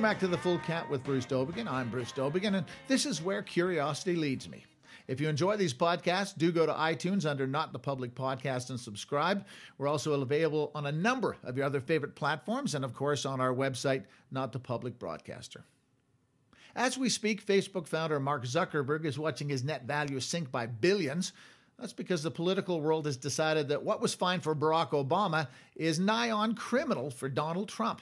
Welcome back to the Full Count with Bruce Dowbiggin. I'm Bruce Dowbiggin, and this is where curiosity leads me. If you enjoy these podcasts, do go to iTunes under Not the Public Podcast and subscribe. We're also available on a number of your other favorite platforms and, of course, on our website, Not the Public Broadcaster. As we speak, Facebook founder Mark Zuckerberg is watching his net value sink by billions. That's because the political world has decided that what was fine for Barack Obama is nigh on criminal for Donald Trump.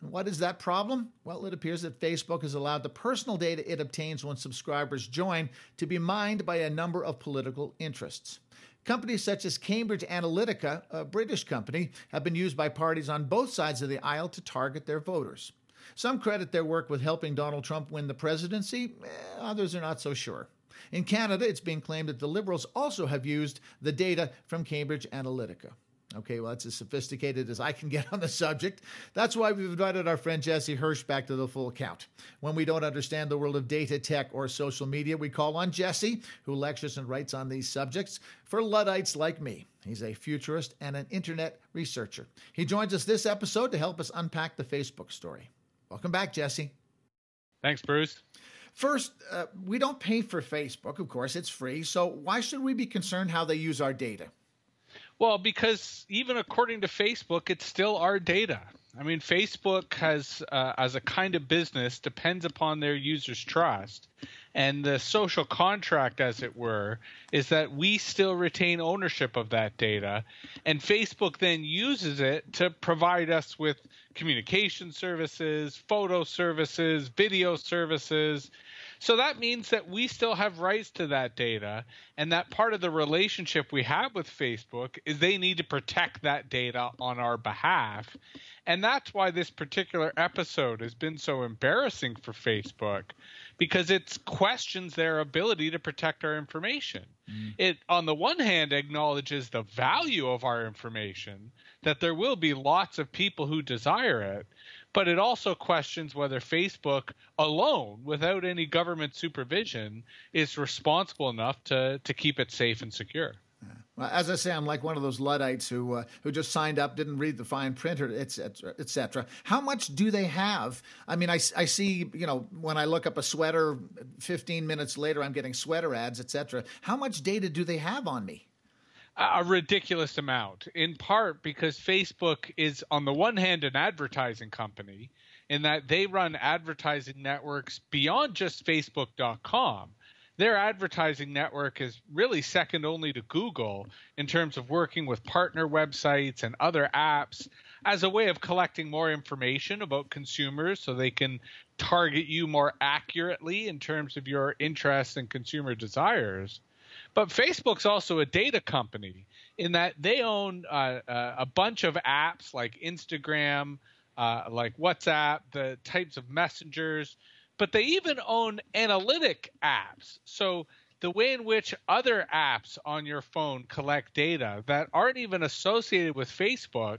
And what is that problem? Well, it appears that Facebook has allowed the personal data it obtains when subscribers join to be mined by a number of political interests. Companies such as Cambridge Analytica, a British company, have been used by parties on both sides of the aisle to target their voters. Some credit their work with helping Donald Trump win the presidency, eh, others are not so sure. In Canada, it's being claimed that the Liberals also have used the data from Cambridge Analytica. Okay, well, that's as sophisticated as I can get on the subject. That's why we've invited our friend Jesse Hirsch back to the full count. When we don't understand the world of data, tech, or social media, we call on Jesse, who lectures and writes on these subjects for Luddites like me. He's a futurist and an internet researcher. He joins us this episode to help us unpack the Facebook story. Welcome back, Jesse. Thanks, Bruce. First, uh, we don't pay for Facebook, of course, it's free. So why should we be concerned how they use our data? Well, because even according to Facebook, it's still our data. I mean, Facebook has, uh, as a kind of business, depends upon their users' trust. And the social contract, as it were, is that we still retain ownership of that data. And Facebook then uses it to provide us with communication services, photo services, video services, so that means that we still have rights to that data, and that part of the relationship we have with Facebook is they need to protect that data on our behalf. And that's why this particular episode has been so embarrassing for Facebook because it questions their ability to protect our information. Mm. It, on the one hand, acknowledges the value of our information, that there will be lots of people who desire it, but it also questions whether Facebook alone, without any government supervision, is responsible enough to, to keep it safe and secure. Well, as I say, I'm like one of those Luddites who uh, who just signed up, didn't read the fine print, or etc., etc. How much do they have? I mean, I, I see, you know, when I look up a sweater, 15 minutes later, I'm getting sweater ads, etc. How much data do they have on me? A ridiculous amount, in part because Facebook is, on the one hand, an advertising company in that they run advertising networks beyond just Facebook.com. Their advertising network is really second only to Google in terms of working with partner websites and other apps as a way of collecting more information about consumers so they can target you more accurately in terms of your interests and consumer desires. But Facebook's also a data company in that they own uh, uh, a bunch of apps like Instagram, uh, like WhatsApp, the types of messengers, but they even own analytic apps. So the way in which other apps on your phone collect data that aren't even associated with Facebook,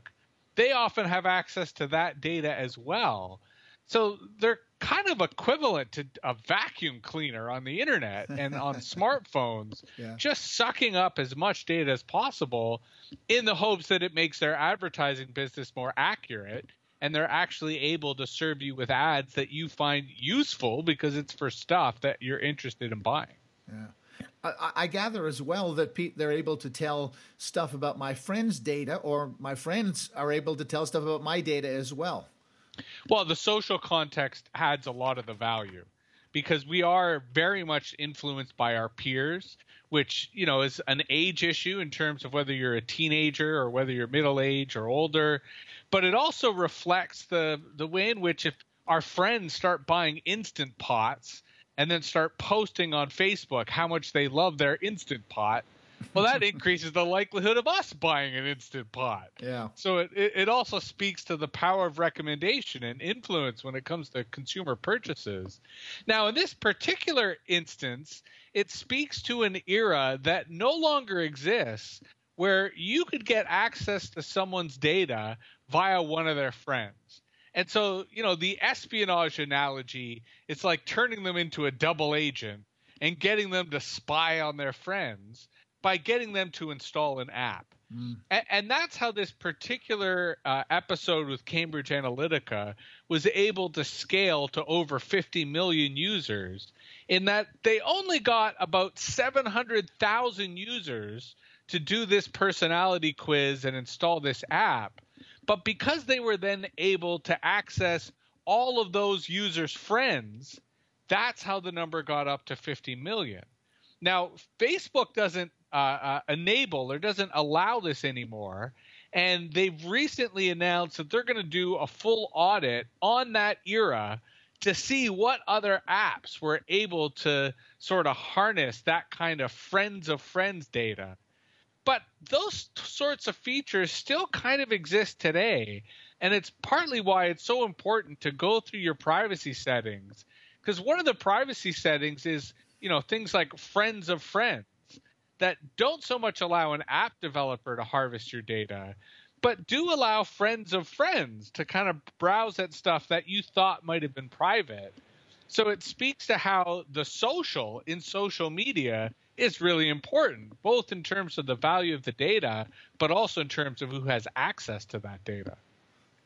they often have access to that data as well. So they're kind of equivalent to a vacuum cleaner on the internet and on smartphones, yeah. just sucking up as much data as possible in the hopes that it makes their advertising business more accurate and they're actually able to serve you with ads that you find useful because it's for stuff that you're interested in buying. Yeah. I, I gather as well that pe- they're able to tell stuff about my friends' data, or my friends are able to tell stuff about my data as well. Well, the social context adds a lot of the value because we are very much influenced by our peers, which, you know, is an age issue in terms of whether you're a teenager or whether you're middle age or older. But it also reflects the the way in which if our friends start buying instant pots and then start posting on Facebook how much they love their instant pot, well, that increases the likelihood of us buying an instant pot. Yeah. So it, it also speaks to the power of recommendation and influence when it comes to consumer purchases. Now, in this particular instance, it speaks to an era that no longer exists where you could get access to someone's data via one of their friends. And so, you know, the espionage analogy, it's like turning them into a double agent and getting them to spy on their friends by getting them to install an app. Mm. And, and, that's how this particular uh, episode with Cambridge Analytica was able to scale to over 50 million users, in that they only got about 700,000 users to do this personality quiz and install this app. But because they were then able to access all of those users' friends, that's how the number got up to 50 million. Now, Facebook doesn't uh, uh, enable or doesn't allow this anymore. And they've recently announced that they're going to do a full audit on that era to see what other apps were able to sort of harness that kind of friends of friends data. But those sorts of features still kind of exist today. And it's partly why it's so important to go through your privacy settings. Because one of the privacy settings is, you know, things like friends of friends that don't so much allow an app developer to harvest your data, but do allow friends of friends to kind of browse at stuff that you thought might have been private. So it speaks to how the social in social media is really important, both in terms of the value of the data, but also in terms of who has access to that data.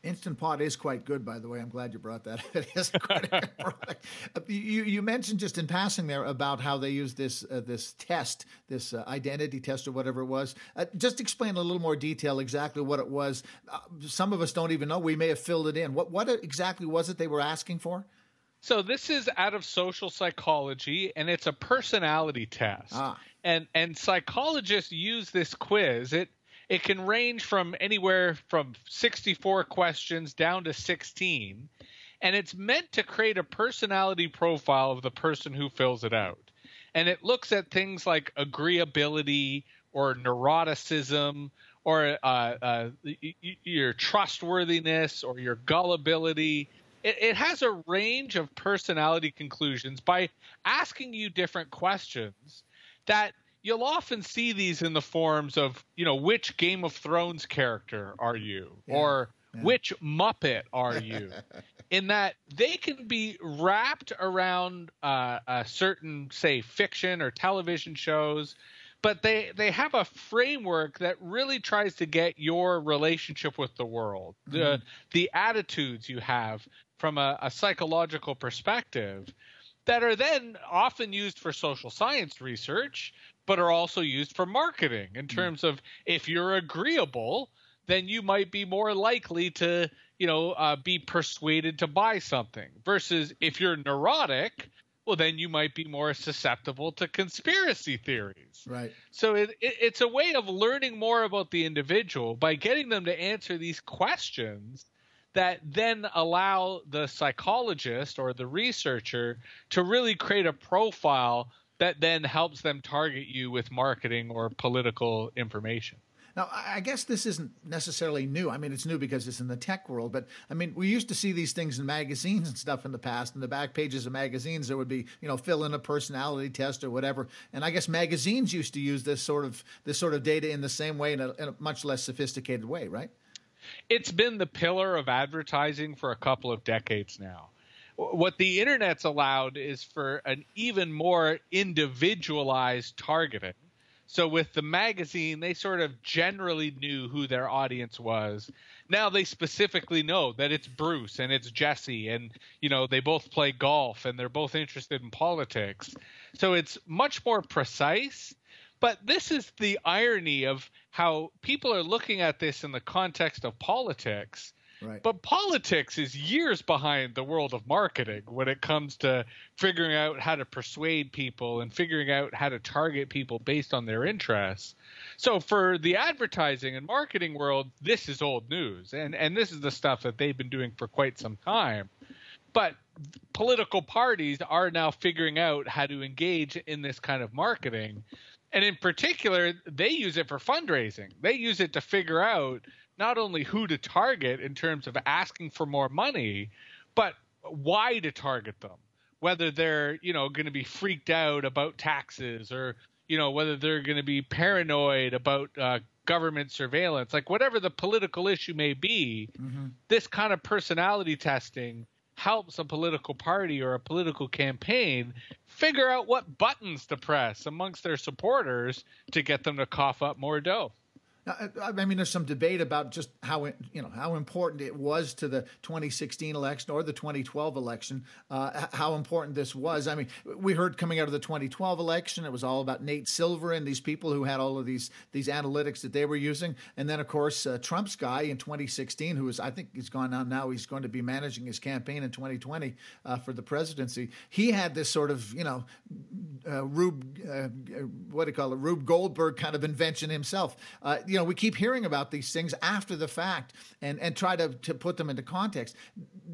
Instant Pot is quite good, by the way. I'm glad you brought that. it is quite a good product. Uh, you, you mentioned just in passing there about how they use this uh, this test, this uh, identity test or whatever it was. Uh, just explain a little more detail exactly what it was. Uh, some of us don't even know. We may have filled it in. What what exactly was it they were asking for? So this is out of social psychology, and it's a personality test. Ah. And and psychologists use this quiz. It it can range from anywhere from 64 questions down to 16, and it's meant to create a personality profile of the person who fills it out. And it looks at things like agreeability or neuroticism or uh, uh, your trustworthiness or your gullibility. It, it has a range of personality conclusions by asking you different questions that you'll often see these in the forms of, you know, which Game of Thrones character are you? Yeah, or yeah. which Muppet are you? in that they can be wrapped around uh, a certain, say, fiction or television shows, but they they have a framework that really tries to get your relationship with the world, mm-hmm. the the attitudes you have from a, a psychological perspective that are then often used for social science research but are also used for marketing in hmm. terms of if you're agreeable, then you might be more likely to, you know, uh, be persuaded to buy something. Versus if you're neurotic, well, then you might be more susceptible to conspiracy theories. Right. So it, it, it's a way of learning more about the individual by getting them to answer these questions that then allow the psychologist or the researcher to really create a profile that then helps them target you with marketing or political information. Now, I guess this isn't necessarily new. I mean, it's new because it's in the tech world, but I mean, we used to see these things in magazines and stuff in the past. In the back pages of magazines, there would be, you know, fill in a personality test or whatever. And I guess magazines used to use this sort of this sort of data in the same way, in a, in a much less sophisticated way, right? It's been the pillar of advertising for a couple of decades now what the internet's allowed is for an even more individualized targeting. So with the magazine, they sort of generally knew who their audience was. Now they specifically know that it's Bruce and it's Jesse and you know they both play golf and they're both interested in politics. So it's much more precise. But this is the irony of how people are looking at this in the context of politics Right. But politics is years behind the world of marketing when it comes to figuring out how to persuade people and figuring out how to target people based on their interests. So for the advertising and marketing world, this is old news. And and this is the stuff that they've been doing for quite some time. But political parties are now figuring out how to engage in this kind of marketing. And in particular, they use it for fundraising. They use it to figure out not only who to target in terms of asking for more money, but why to target them. Whether they're, you know, going to be freaked out about taxes or, you know, whether they're going to be paranoid about uh, government surveillance, like whatever the political issue may be, mm-hmm. this kind of personality testing helps a political party or a political campaign figure out what buttons to press amongst their supporters to get them to cough up more dough. I mean, there's some debate about just how you know how important it was to the 2016 election or the 2012 election. Uh, how important this was. I mean, we heard coming out of the 2012 election, it was all about Nate Silver and these people who had all of these these analytics that they were using, and then of course uh, Trump's guy in 2016, who is I think he's gone on now. He's going to be managing his campaign in 2020 uh, for the presidency. He had this sort of you know uh, Rube, uh, what do you call it, Rube Goldberg kind of invention himself. Uh, you know, we keep hearing about these things after the fact and, and try to, to put them into context.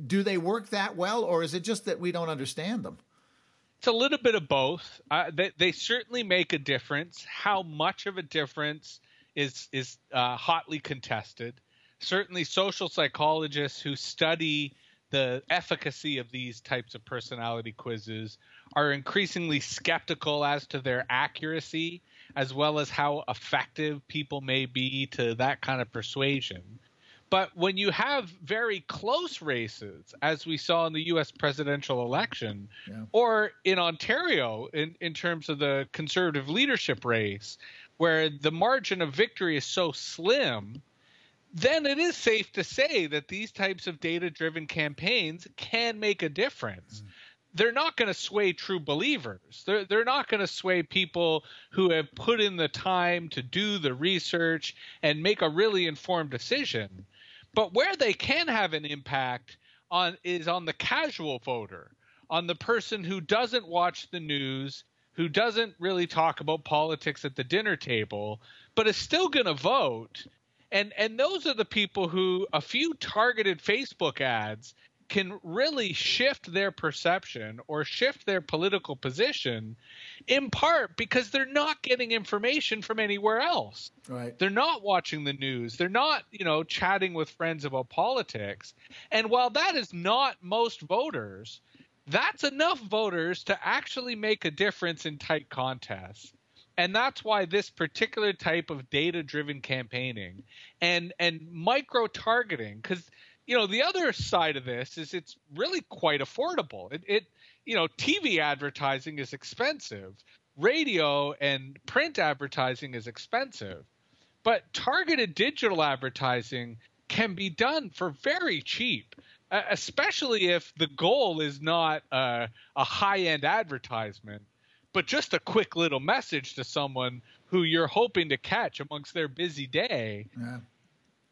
Do they work that well, or is it just that we don't understand them? It's a little bit of both. Uh, they, they, certainly make a difference. How much of a difference is is uh, hotly contested. Certainly, social psychologists who study the efficacy of these types of personality quizzes are increasingly skeptical as to their accuracy as well as how effective people may be to that kind of persuasion. But when you have very close races, as we saw in the US presidential election, yeah. or in Ontario in, in terms of the conservative leadership race, where the margin of victory is so slim, then it is safe to say that these types of data driven campaigns can make a difference. Mm they're not going to sway true believers. They're they're not going to sway people who have put in the time to do the research and make a really informed decision. But where they can have an impact on is on the casual voter, on the person who doesn't watch the news, who doesn't really talk about politics at the dinner table, but is still going to vote. And and those are the people who a few targeted Facebook ads can really shift their perception or shift their political position in part because they're not getting information from anywhere else. Right. They're not watching the news. They're not, you know, chatting with friends about politics. And while that is not most voters, that's enough voters to actually make a difference in tight contests and that's why this particular type of data driven campaigning and and micro targeting because you know, the other side of this is it's really quite affordable. It, it you know, TV advertising is expensive. Radio and print advertising is expensive. But targeted digital advertising can be done for very cheap, especially if the goal is not a, a high end advertisement, but just a quick little message to someone who you're hoping to catch amongst their busy day. Yeah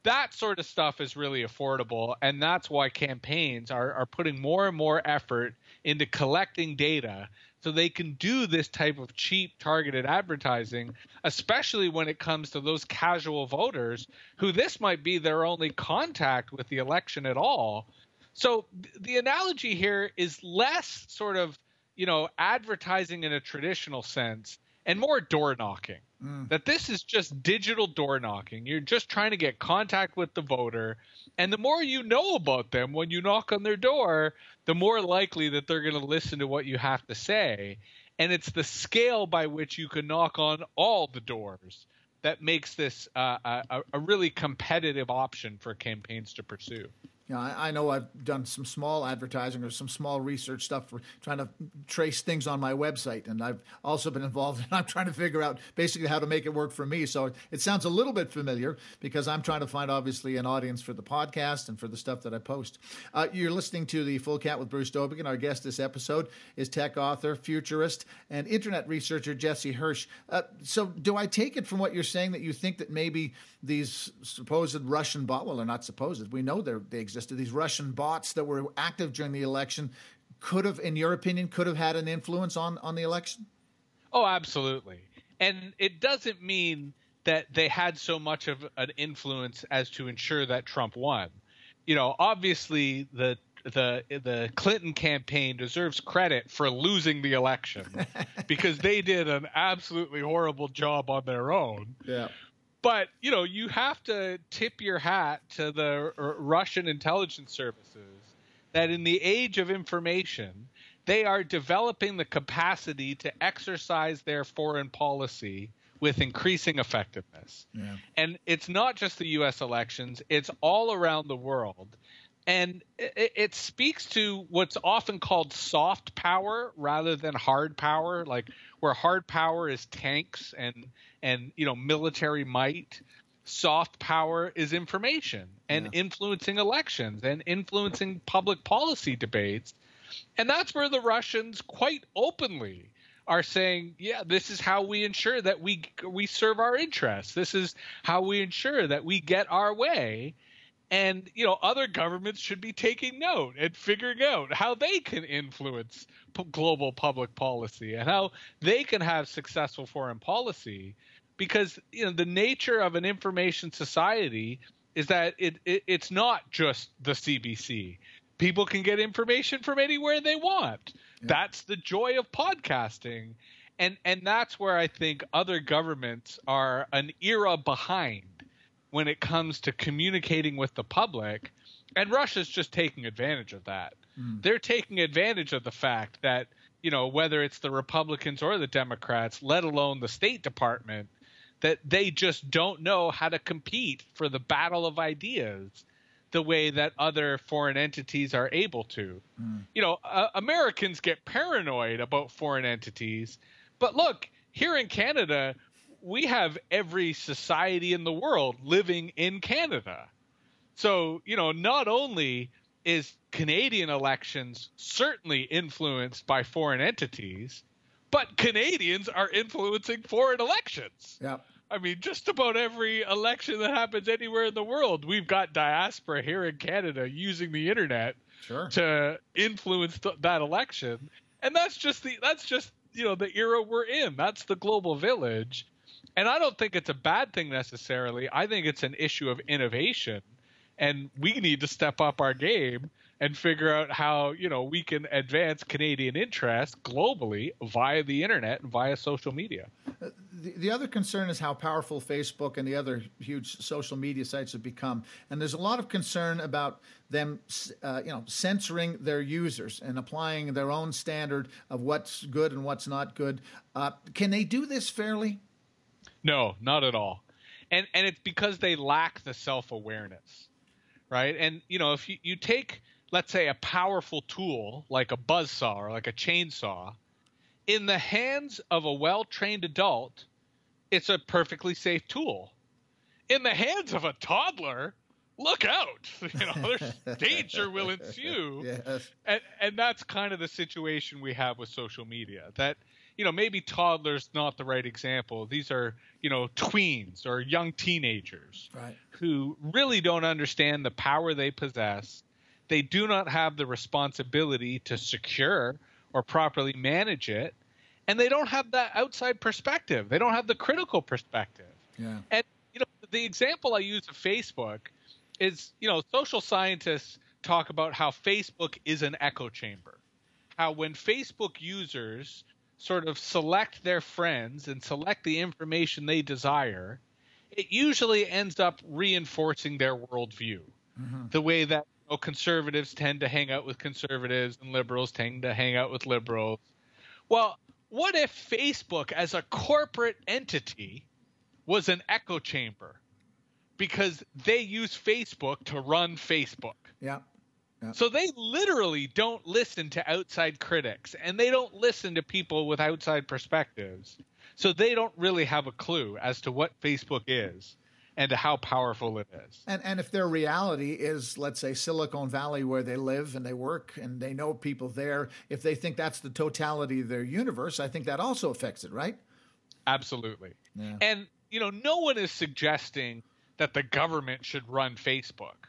that sort of stuff is really affordable and that's why campaigns are, are putting more and more effort into collecting data so they can do this type of cheap targeted advertising especially when it comes to those casual voters who this might be their only contact with the election at all so the analogy here is less sort of you know advertising in a traditional sense and more door knocking. Mm. That this is just digital door knocking. You're just trying to get contact with the voter. And the more you know about them when you knock on their door, the more likely that they're going to listen to what you have to say. And it's the scale by which you can knock on all the doors that makes this uh, a, a really competitive option for campaigns to pursue. You know, I, I, know I've done some small advertising or some small research stuff for trying to trace things on my website, and I've also been involved. And I'm trying to figure out basically how to make it work for me. So it sounds a little bit familiar because I'm trying to find obviously an audience for the podcast and for the stuff that I post. Uh, you're listening to the Full Count with Bruce Dowbiggin. Our guest this episode is tech author, futurist, and internet researcher Jesse Hirsch. Uh, so do I take it from what you're saying that you think that maybe these supposed Russian bot, well, they're not supposed, we know they exist existed, these Russian bots that were active during the election, could have, in your opinion, could have had an influence on on the election? Oh, absolutely. And it doesn't mean that they had so much of an influence as to ensure that Trump won. You know, obviously the the the Clinton campaign deserves credit for losing the election because they did an absolutely horrible job on their own. Yeah but you know you have to tip your hat to the Russian intelligence services that in the age of information they are developing the capacity to exercise their foreign policy with increasing effectiveness. Yeah. And it's not just the US elections, it's all around the world and it, it, speaks to what's often called soft power rather than hard power, like where hard power is tanks and and you know military might. Soft power is information and yeah. influencing elections and influencing public policy debates, and that's where the Russians quite openly are saying, yeah, this is how we ensure that we we serve our interests. This is how we ensure that we get our way and you know other governments should be taking note and figuring out how they can influence p- global public policy and how they can have successful foreign policy. Because you know the nature of an information society is that it, it it's not just the CBC people can get information from anywhere they want. Yeah. that's the joy of podcasting. And and that's where i think other governments are an era behind when it comes to communicating with the public. And Russia's just taking advantage of that. Mm. They're taking advantage of the fact that, you know, whether it's the Republicans or the Democrats, let alone the State Department, that they just don't know how to compete for the battle of ideas the way that other foreign entities are able to. Mm. You know, uh, Americans get paranoid about foreign entities, but look, here in Canada, we have every society in the world living in Canada. So, you know, not only is Canadian elections certainly influenced by foreign entities, but Canadians are influencing foreign elections. Yeah. I mean, just about every election that happens anywhere in the world, we've got diaspora here in Canada using the internet sure. to influence th- that election. And that's just the that's just you know the era we're in. That's the global village and I don't think it's a bad thing necessarily. I think it's an issue of innovation, and we need to step up our game and figure out how you know we can advance Canadian interests globally via the internet and via social media. The, the other concern is how powerful Facebook and the other huge social media sites have become, and there's a lot of concern about them, uh, you know, censoring their users and applying their own standard of what's good and what's not good. Uh, can they do this fairly? No, not at all. And and it's because they lack the self-awareness. Right? And you know, if you, you take let's say a powerful tool like a buzz saw or like a chainsaw in the hands of a well-trained adult, it's a perfectly safe tool. In the hands of a toddler, look out. You know, there's danger will ensue. Yes. And and that's kind of the situation we have with social media. That you know, maybe toddlers not the right example. These are, you know, tweens or young teenagers right. who really don't understand the power they possess. They do not have the responsibility to secure or properly manage it, and they don't have that outside perspective. They don't have the critical perspective. Yeah. And you know, the example I use of Facebook is, you know, social scientists talk about how Facebook is an echo chamber. How when Facebook users sort of select their friends and select the information they desire, it usually ends up reinforcing their worldview. Mm-hmm. The way that you know, conservatives tend to hang out with conservatives and liberals tend to hang out with liberals. Well, what if Facebook as a corporate entity was an echo chamber? Because they use Facebook to run Facebook. Yeah. So they literally don't listen to outside critics and they don't listen to people with outside perspectives. So they don't really have a clue as to what Facebook is and how powerful it is. And and if their reality is let's say Silicon Valley where they live and they work and they know people there, if they think that's the totality of their universe, I think that also affects it, right? Absolutely. Yeah. And you know, no one is suggesting that the government should run Facebook.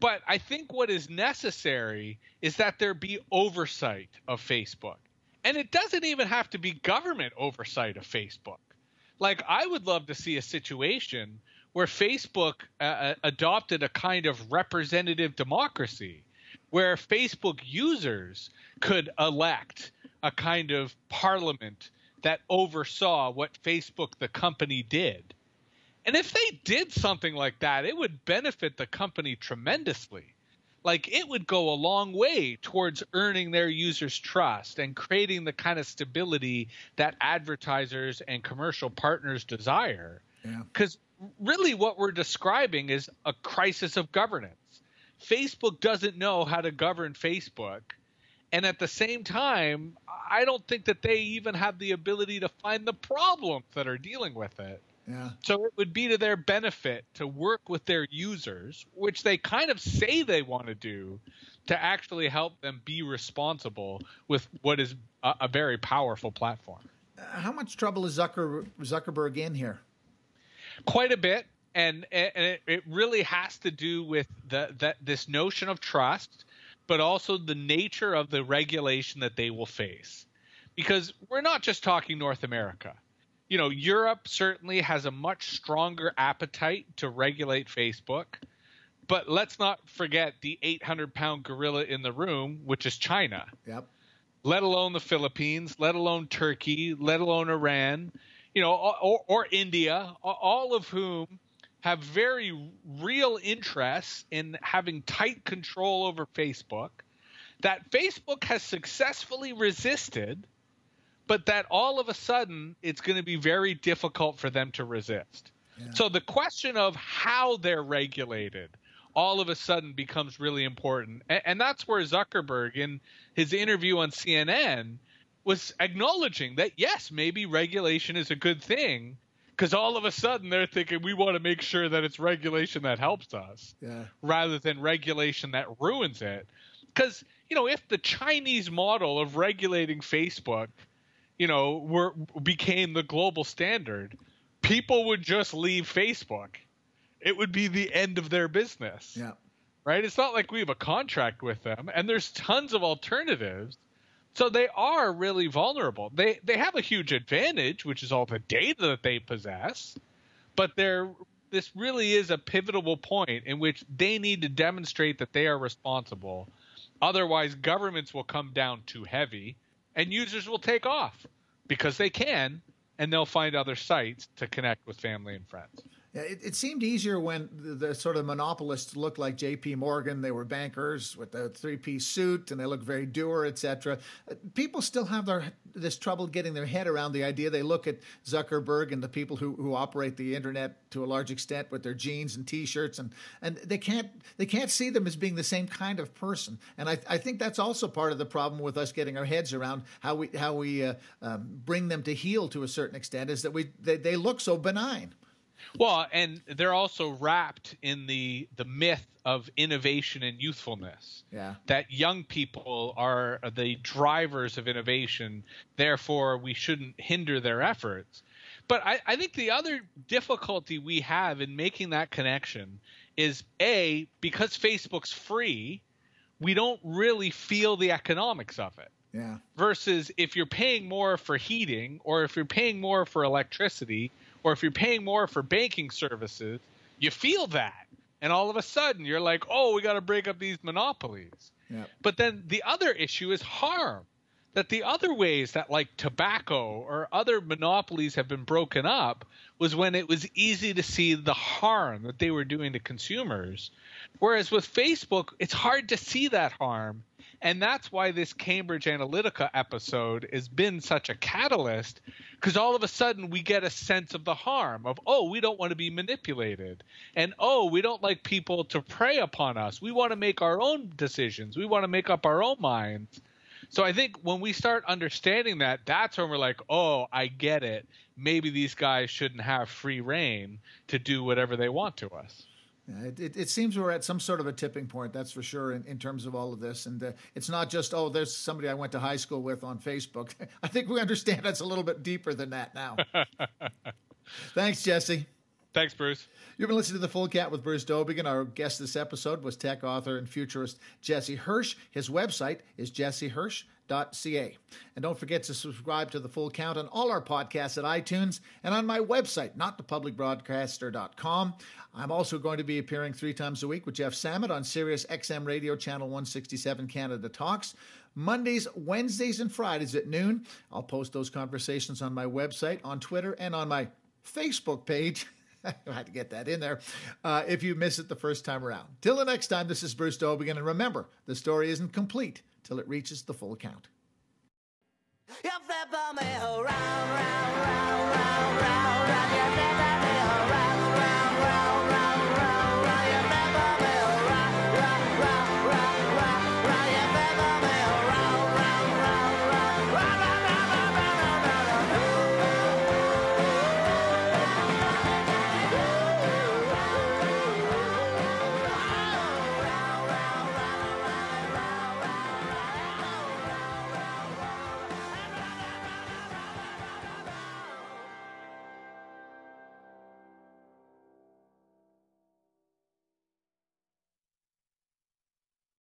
But I think what is necessary is that there be oversight of Facebook. And it doesn't even have to be government oversight of Facebook. Like, I would love to see a situation where Facebook uh, uh adopted a kind of representative democracy where Facebook users could elect a kind of parliament that oversaw what Facebook, the company, did. And if they did something like that, it would benefit the company tremendously. Like it would go a long way towards earning their users' trust and creating the kind of stability that advertisers and commercial partners desire. Because yeah. really, what we're describing is a crisis of governance. Facebook doesn't know how to govern Facebook. And at the same time, I don't think that they even have the ability to find the problems that are dealing with it. Yeah. So it would be to their benefit to work with their users, which they kind of say they want to do, to actually help them be responsible with what is a, a very powerful platform. How much trouble is Zucker, Zuckerberg in here? Quite a bit, and and it, it really has to do with the that this notion of trust, but also the nature of the regulation that they will face, because we're not just talking North America you know, Europe certainly has a much stronger appetite to regulate Facebook. But let's not forget the 800 pound gorilla in the room, which is China. Yep. Let alone the Philippines, let alone Turkey, let alone Iran, you know, or, or India, all of whom have very real interests in having tight control over Facebook that Facebook has successfully resisted but that all of a sudden it's going to be very difficult for them to resist. Yeah. So the question of how they're regulated all of a sudden becomes really important. And, and, that's where Zuckerberg, in his interview on CNN, was acknowledging that yes, maybe regulation is a good thing. Because all of a sudden they're thinking we want to make sure that it's regulation that helps us, yeah. rather than regulation that ruins it. Because you know, if the Chinese model of regulating Facebook you know, were became the global standard, people would just leave Facebook. It would be the end of their business. Yeah. Right? It's not like we have a contract with them and there's tons of alternatives. So they are really vulnerable. They they have a huge advantage, which is all the data that they possess, but they're this really is a pivotal point in which they need to demonstrate that they are responsible. Otherwise, governments will come down too heavy and users will take off because they can, and they'll find other sites to connect with family and friends. It, it, seemed easier when the, the, sort of monopolists looked like J.P. Morgan. They were bankers with a three-piece suit, and they looked very dour, etc. People still have their this trouble getting their head around the idea. They look at Zuckerberg and the people who, who operate the internet to a large extent with their jeans and T-shirts, and and they can't they can't see them as being the same kind of person. And I, I think that's also part of the problem with us getting our heads around how we how we uh, um, bring them to heel to a certain extent is that we they, they look so benign. Well, and they're also wrapped in the the myth of innovation and youthfulness. Yeah. That young people are the drivers of innovation, therefore we shouldn't hinder their efforts. But I, I think the other difficulty we have in making that connection is A, because Facebook's free, we don't really feel the economics of it. Yeah. Versus if you're paying more for heating or if you're paying more for electricity, or if you're paying more for banking services, you feel that. And all of a sudden you're like, oh, we got to break up these monopolies. But then the other issue is harm. That the other ways that like tobacco or other monopolies have been broken up was when it was easy to see the harm that they were doing to consumers. Whereas with Facebook, it's hard to see that harm and that's why this Cambridge Analytica episode has been such a catalyst because all of a sudden we get a sense of the harm of, oh, we don't want to be manipulated. And oh, we don't like people to prey upon us. We want to make our own decisions. We want to make up our own minds. So I think when we start understanding that, that's when we're like, oh, I get it. Maybe these guys shouldn't have free reign to do whatever they want to us. Yeah, it, it, it, seems we're at some sort of a tipping point, that's for sure, in, in terms of all of this. And uh, it's not just, oh, there's somebody I went to high school with on Facebook. I think we understand that's a little bit deeper than that now. Thanks, Jesse. Thanks, Bruce. You've been listening to The Full Count with Bruce Dowbiggin. Our guest this episode was tech author and futurist Jesse Hirsch. His website is jessehirsch.ca. And don't forget to subscribe to The Full Count on all our podcasts at iTunes and on my website, notthepublicbroadcaster.com. I'm also going to be appearing three times a week with Jeff Samet on Sirius XM Radio Channel 167 Canada Talks. Mondays, Wednesdays, and Fridays at noon. I'll post those conversations on my website, on Twitter, and on my Facebook page. I had to get that in there. Uh, if you miss it the first time around. Till the next time, this is Bruce Dowbiggin, and remember, the story isn't complete till it reaches the full count. You flip me round, round, round, round, round,